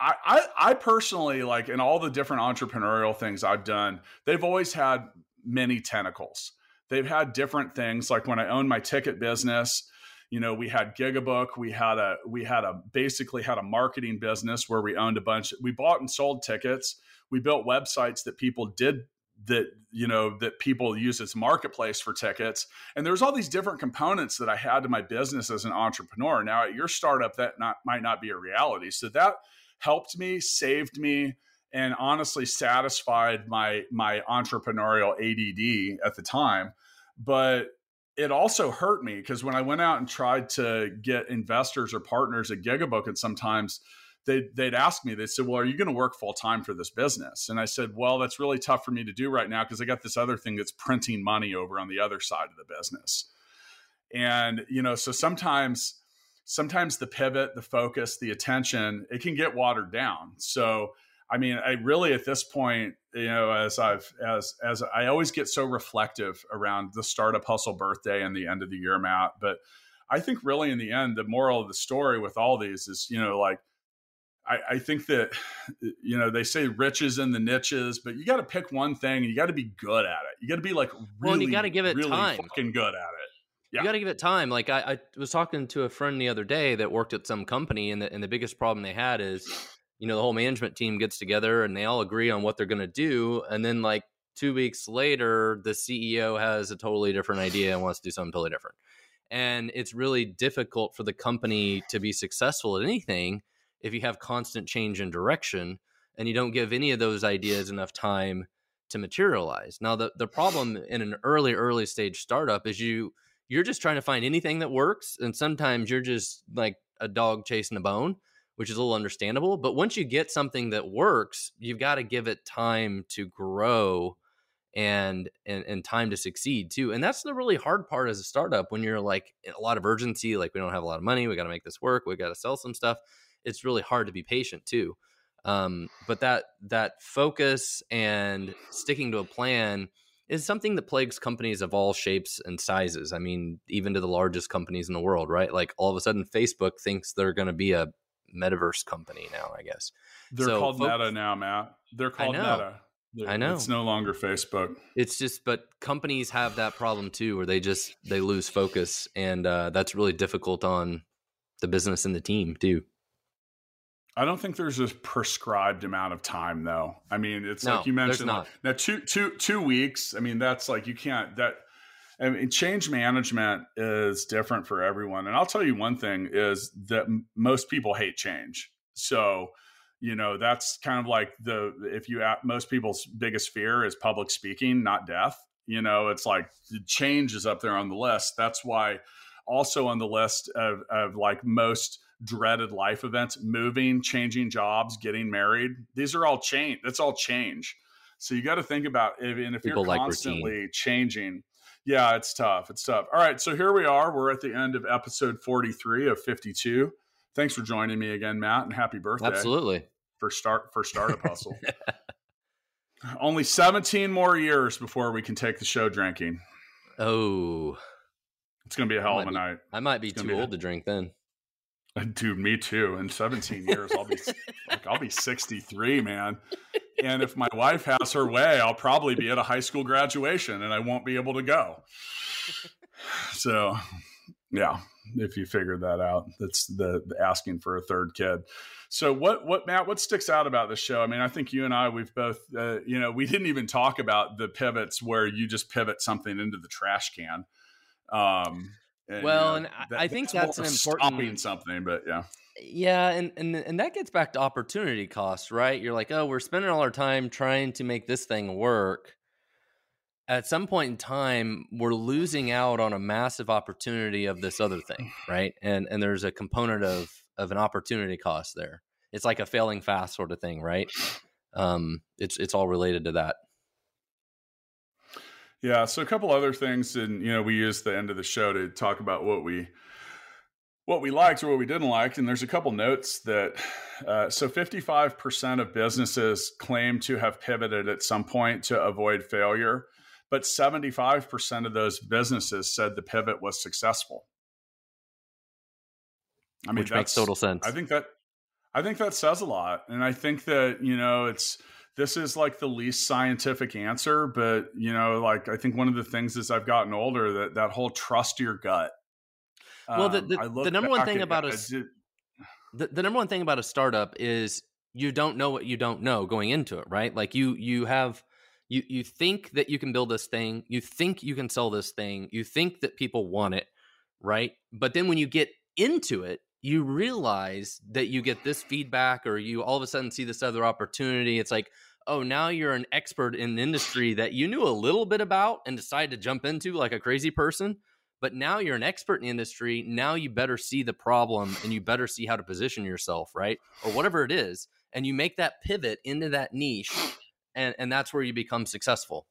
S1: I, I, I personally like in all the different entrepreneurial things I've done, they've always had many tentacles. They've had different things. Like when I owned my ticket business, you know, we had Gigabook, we had a we had a basically had a marketing business where we owned a bunch. We bought and sold tickets. We built websites that people did that you know that people use as marketplace for tickets and there's all these different components that i had to my business as an entrepreneur now at your startup that not might not be a reality so that helped me, saved me, and honestly satisfied my my entrepreneurial ADD at the time. But it also hurt me because when I went out and tried to get investors or partners at Gigabook, and sometimes they'd, they'd ask me, they said, Well, are you going to work full time for this business? And I said, Well, that's really tough for me to do right now because I got this other thing that's printing money over on the other side of the business. And, you know, so sometimes sometimes the pivot, the focus, the attention, it can get watered down. So, I mean, I really at this point, you know, as I've as as I always get so reflective around the startup hustle birthday and the end of the year, Matt. But I think really in the end, the moral of the story with all these is, you know, like I, I think that you know they say riches in the niches, but you got to pick one thing and you got to be good at it. You got to be like really, well, you got to give it really time. fucking good at it.
S2: Yeah. You got to give it time. Like I, I, was talking to a friend the other day that worked at some company, and the, and the biggest problem they had is, you know, the whole management team gets together and they all agree on what they're going to do, and then like two weeks later, the CEO has a totally different idea and wants to do something totally different. And it's really difficult for the company to be successful at anything if you have constant change in direction and you don't give any of those ideas enough time to materialize. Now, the, the problem in an early, early stage startup is you you're just trying to find anything that works and sometimes you're just like a dog chasing a bone which is a little understandable but once you get something that works you've got to give it time to grow and, and and time to succeed too and that's the really hard part as a startup when you're like a lot of urgency like we don't have a lot of money we got to make this work we got to sell some stuff it's really hard to be patient too um, but that that focus and sticking to a plan is something that plagues companies of all shapes and sizes. I mean, even to the largest companies in the world, right? Like all of a sudden, Facebook thinks they're going to be a metaverse company now. I guess
S1: they're so called Meta now, Matt. They're called Meta.
S2: I know
S1: it's no longer Facebook.
S2: It's just, but companies have that problem too, where they just they lose focus, and uh, that's really difficult on the business and the team too.
S1: I don't think there's a prescribed amount of time though. I mean, it's
S2: no,
S1: like you mentioned like, now two two two weeks. I mean, that's like you can't that I mean, change management is different for everyone. And I'll tell you one thing is that most people hate change. So, you know, that's kind of like the if you most people's biggest fear is public speaking, not death. You know, it's like change is up there on the list. That's why also on the list of, of like most dreaded life events moving changing jobs getting married these are all change that's all change so you got to think about if, and if People you're constantly like changing yeah it's tough. It's tough. All right so here we are. We're at the end of episode 43 of 52 thanks for joining me again matt and happy birthday.
S2: Absolutely.
S1: For start for startup hustle. [LAUGHS] Only 17 more years before we can take the show drinking.
S2: Oh.
S1: It's gonna be a hell of a
S2: be,
S1: night.
S2: I might be too old a, to drink then. [LAUGHS]
S1: Dude, me too. In 17 years, I'll be [LAUGHS] I'll be 63, man. And if my wife has her way, I'll probably be at a high school graduation and I won't be able to go. So, yeah, if you figured that out, that's the, the asking for a third kid. So, what, what, Matt, what sticks out about this show? I mean, I think you and I, we've both, uh, you know, we didn't even talk about the pivots where you just pivot something into the trash can. Um,
S2: and, well, you know, and that, I think that's, that's an important
S1: stopping something, but yeah.
S2: Yeah, and, and and that gets back to opportunity cost, right? You're like, oh, we're spending all our time trying to make this thing work. At some point in time, we're losing out on a massive opportunity of this other thing, right? And and there's a component of of an opportunity cost there. It's like a failing fast sort of thing, right? Um, it's it's all related to that.
S1: Yeah. So a couple other things, and you know, we use the end of the show to talk about what we what we liked or what we didn't like. And there's a couple notes that uh, so 55% of businesses claim to have pivoted at some point to avoid failure, but 75% of those businesses said the pivot was successful.
S2: I mean, which makes total sense.
S1: I think that I think that says a lot, and I think that you know it's this is like the least scientific answer, but you know, like I think one of the things as I've gotten older that that whole trust your gut.
S2: Well, the the, um, the number one thing about a the, the number one thing about a startup is you don't know what you don't know going into it, right? Like you you have you you think that you can build this thing, you think you can sell this thing, you think that people want it, right? But then when you get into it, you realize that you get this feedback or you all of a sudden see this other opportunity. It's like, oh, now you're an expert in an industry that you knew a little bit about and decided to jump into like a crazy person. But now you're an expert in the industry. Now you better see the problem and you better see how to position yourself, right? Or whatever it is. And you make that pivot into that niche. And, and that's where you become successful.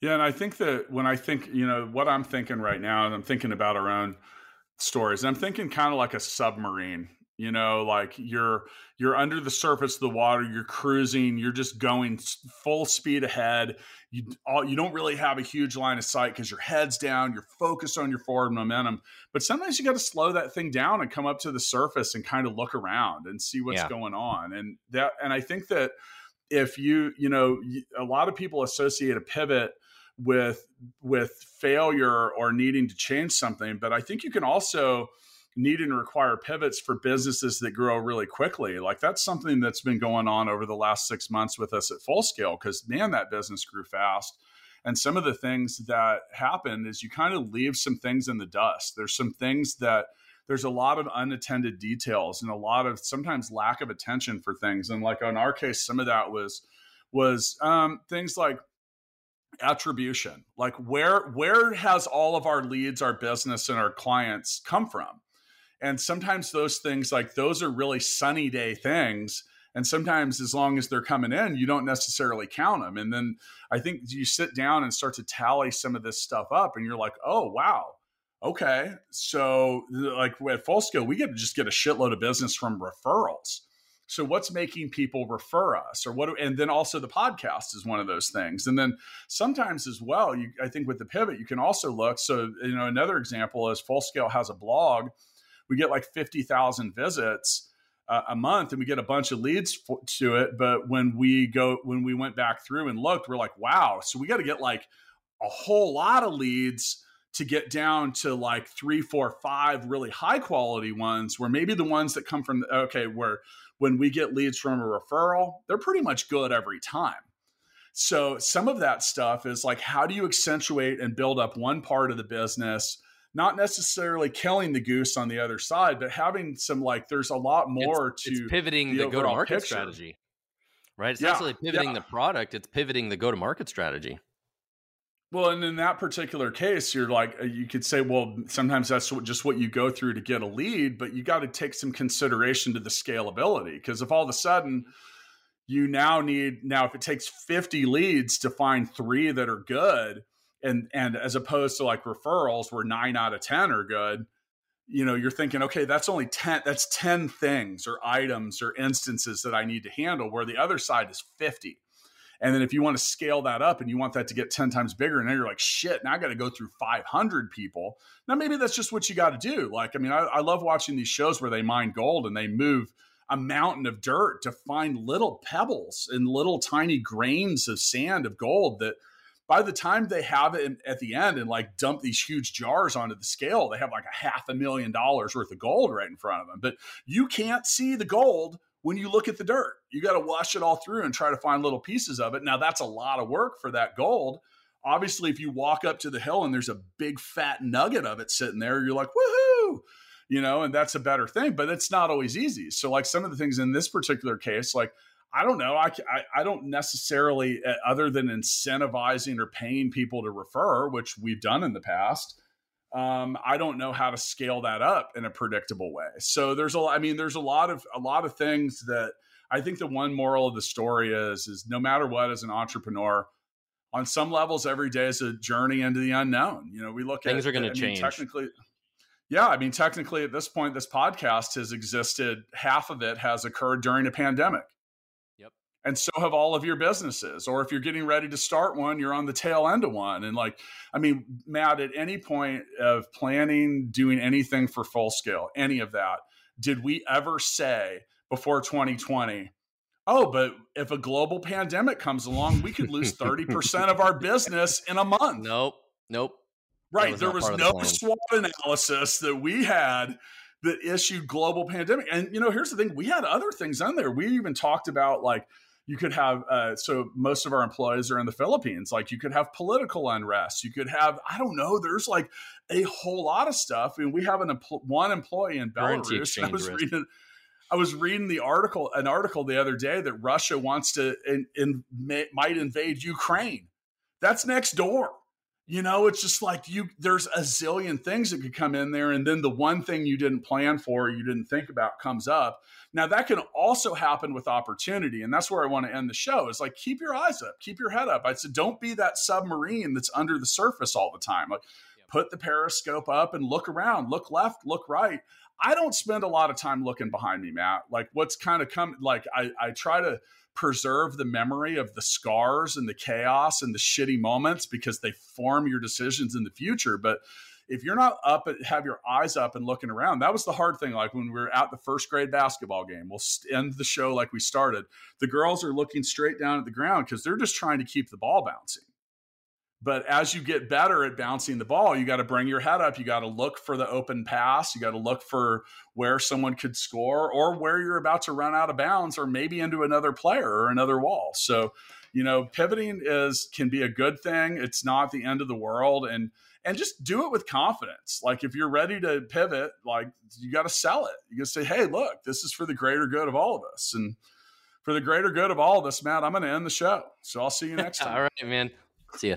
S1: Yeah. And I think that when I think, you know, what I'm thinking right now, and I'm thinking about our own stories, I'm thinking kind of like a submarine you know like you're you're under the surface of the water you're cruising you're just going full speed ahead. You all, you don't really have a huge line of sight because your head's down you're focused on your forward momentum. But sometimes you got to slow that thing down and come up to the surface and kind of look around and see what's yeah. going on. And that and i think that if you you know a lot of people associate a pivot with with failure or needing to change something but i think you can also need and require pivots for businesses that grow really quickly. Like that's something that's been going on over the last six months with us at full scale because man, that business grew fast. And some of the things that happen is you kind of leave some things in the dust. There's some things that there's a lot of unattended details and a lot of sometimes lack of attention for things. And like in our case, some of that was was um, things like attribution like where where has all of our leads our business and our clients come from and sometimes those things, like those are really sunny day things. And sometimes, as long as they're coming in, you don't necessarily count them. And then I think you sit down and start to tally some of this stuff up, and you're like, oh, wow. Okay. So, like at Full Scale, we get to just get a shitload of business from referrals. So what's making people refer us or what and then also the podcast is one of those things. And then sometimes as well, you I think with the pivot, you can also look. So, you know, another example is Full Scale has a blog we get like 50,000 visits. uh, a month and we get a bunch of leads to it. But when we go, when we went back through and looked, we're like, wow, so we got to get like a whole lot of leads to get down to like three, four, five really high quality ones where maybe the ones that come from, okay, where when we get leads from a referral, they're pretty much good every time. So some of that stuff is like, how do you accentuate and build up one part of the business? Not necessarily killing the goose on the other side, but having some like there's a lot more
S2: it's,
S1: to
S2: it's pivoting the, the go to market strategy, right? It's yeah, not really pivoting yeah. the product; it's pivoting the go to market strategy.
S1: Well, and in that particular case, you're like, uh, you could say, well, sometimes that's just what you go through to get a lead, but you got to take some consideration to the scalability. Because if all of a sudden you now need, now if it takes 50 leads to find three that are good, and, and as opposed to like referrals where nine out of 10 are good, you know, you're thinking, okay, that's only 10, that's 10 things or items or instances that I need to handle, where the other side is 50 and then if you want to scale that up and you want that to get 10 times bigger, and then you're like, shit, now I got to go through 500 people. Now, maybe that's just what you got to do. Like, I mean, I, I love watching these shows where they mine gold and they move a mountain of dirt to find little pebbles and little tiny grains of sand of gold that by the time they have it in, at the end and like dump these huge jars onto the scale, they have like a half a million dollars worth of gold right in front of them. But you can't see the gold when you look at the dirt. You got to wash it all through and try to find little pieces of it. Now, that's a lot of work for that gold. Obviously, if you walk up to the hill and there's a big fat nugget of it sitting there, you're like, woohoo, you know, and that's a better thing, but it's not always easy. So, like some of the things in this particular case, like, I don't know. I, I, I don't necessarily, uh, other than incentivizing or paying people to refer, which we've done in the past, um, I don't know how to scale that up in a predictable way. So there's a, I mean, there's a lot of a lot of things that I think the one moral of the story is is no matter what, as an entrepreneur, on some levels, every day is a journey into the unknown. You know, we look
S2: things
S1: at
S2: things are going to change.
S1: Mean, technically, yeah, I mean, technically, at this point, this podcast has existed. Half of it has occurred during a pandemic and so have all of your businesses or if you're getting ready to start one you're on the tail end of one and like i mean matt at any point of planning doing anything for full scale any of that did we ever say before 2020 oh but if a global pandemic comes along we could lose [LAUGHS] 30% of our business in a month.
S2: Nope nope.
S1: Right was there was no the SWOT analysis that we had that issued global pandemic and you know here's the thing we had other things on there. We even talked about like you could have uh, so most of our employees are in the philippines. Like you could have political unrest. You could have i don't know there's like a whole lot of stuff. I and mean, we have an empl- one employee in belarus. i was risk. reading i was reading the article an article the other day that russia wants to in, in, might invade ukraine. That's next door you know it's just like you there's a zillion things that could come in there and then the one thing you didn't plan for you didn't think about comes up now, that can also happen with opportunity. And that's where I want to end the show is like, keep your eyes up, keep your head up. I said, don't be that submarine that's under the surface all the time. Like, put the periscope up and look around, look left, look right. I don't spend a lot of time looking behind me, Matt. Like, what's kind of come, like, I, I try to preserve the memory of the scars and the chaos and the shitty moments because they form your decisions in the future. But if you're not up have your eyes up and looking around that was the hard thing like when we were at the first grade basketball game. We'll end the show like we started. The girls are looking straight down at the ground because they're just trying to keep the ball bouncing but as you get better at bouncing the ball you got to bring your head up you got to look for the open pass you got to look for where someone could score or where you're about to run out of bounds or maybe into another player or another wall so you know pivoting is can be a good thing it's not the end of the world and and just do it with confidence. Like if you're ready to pivot, like you got to sell it. You got to say, "Hey, look, this is for the greater good of all of us." And for the greater good of all of us, Matt, I'm going to end the show. So I'll see you next [LAUGHS] time.
S2: all right, man. See ya.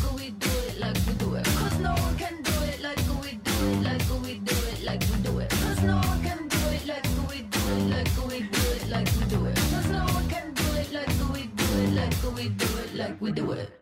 S1: like we do it.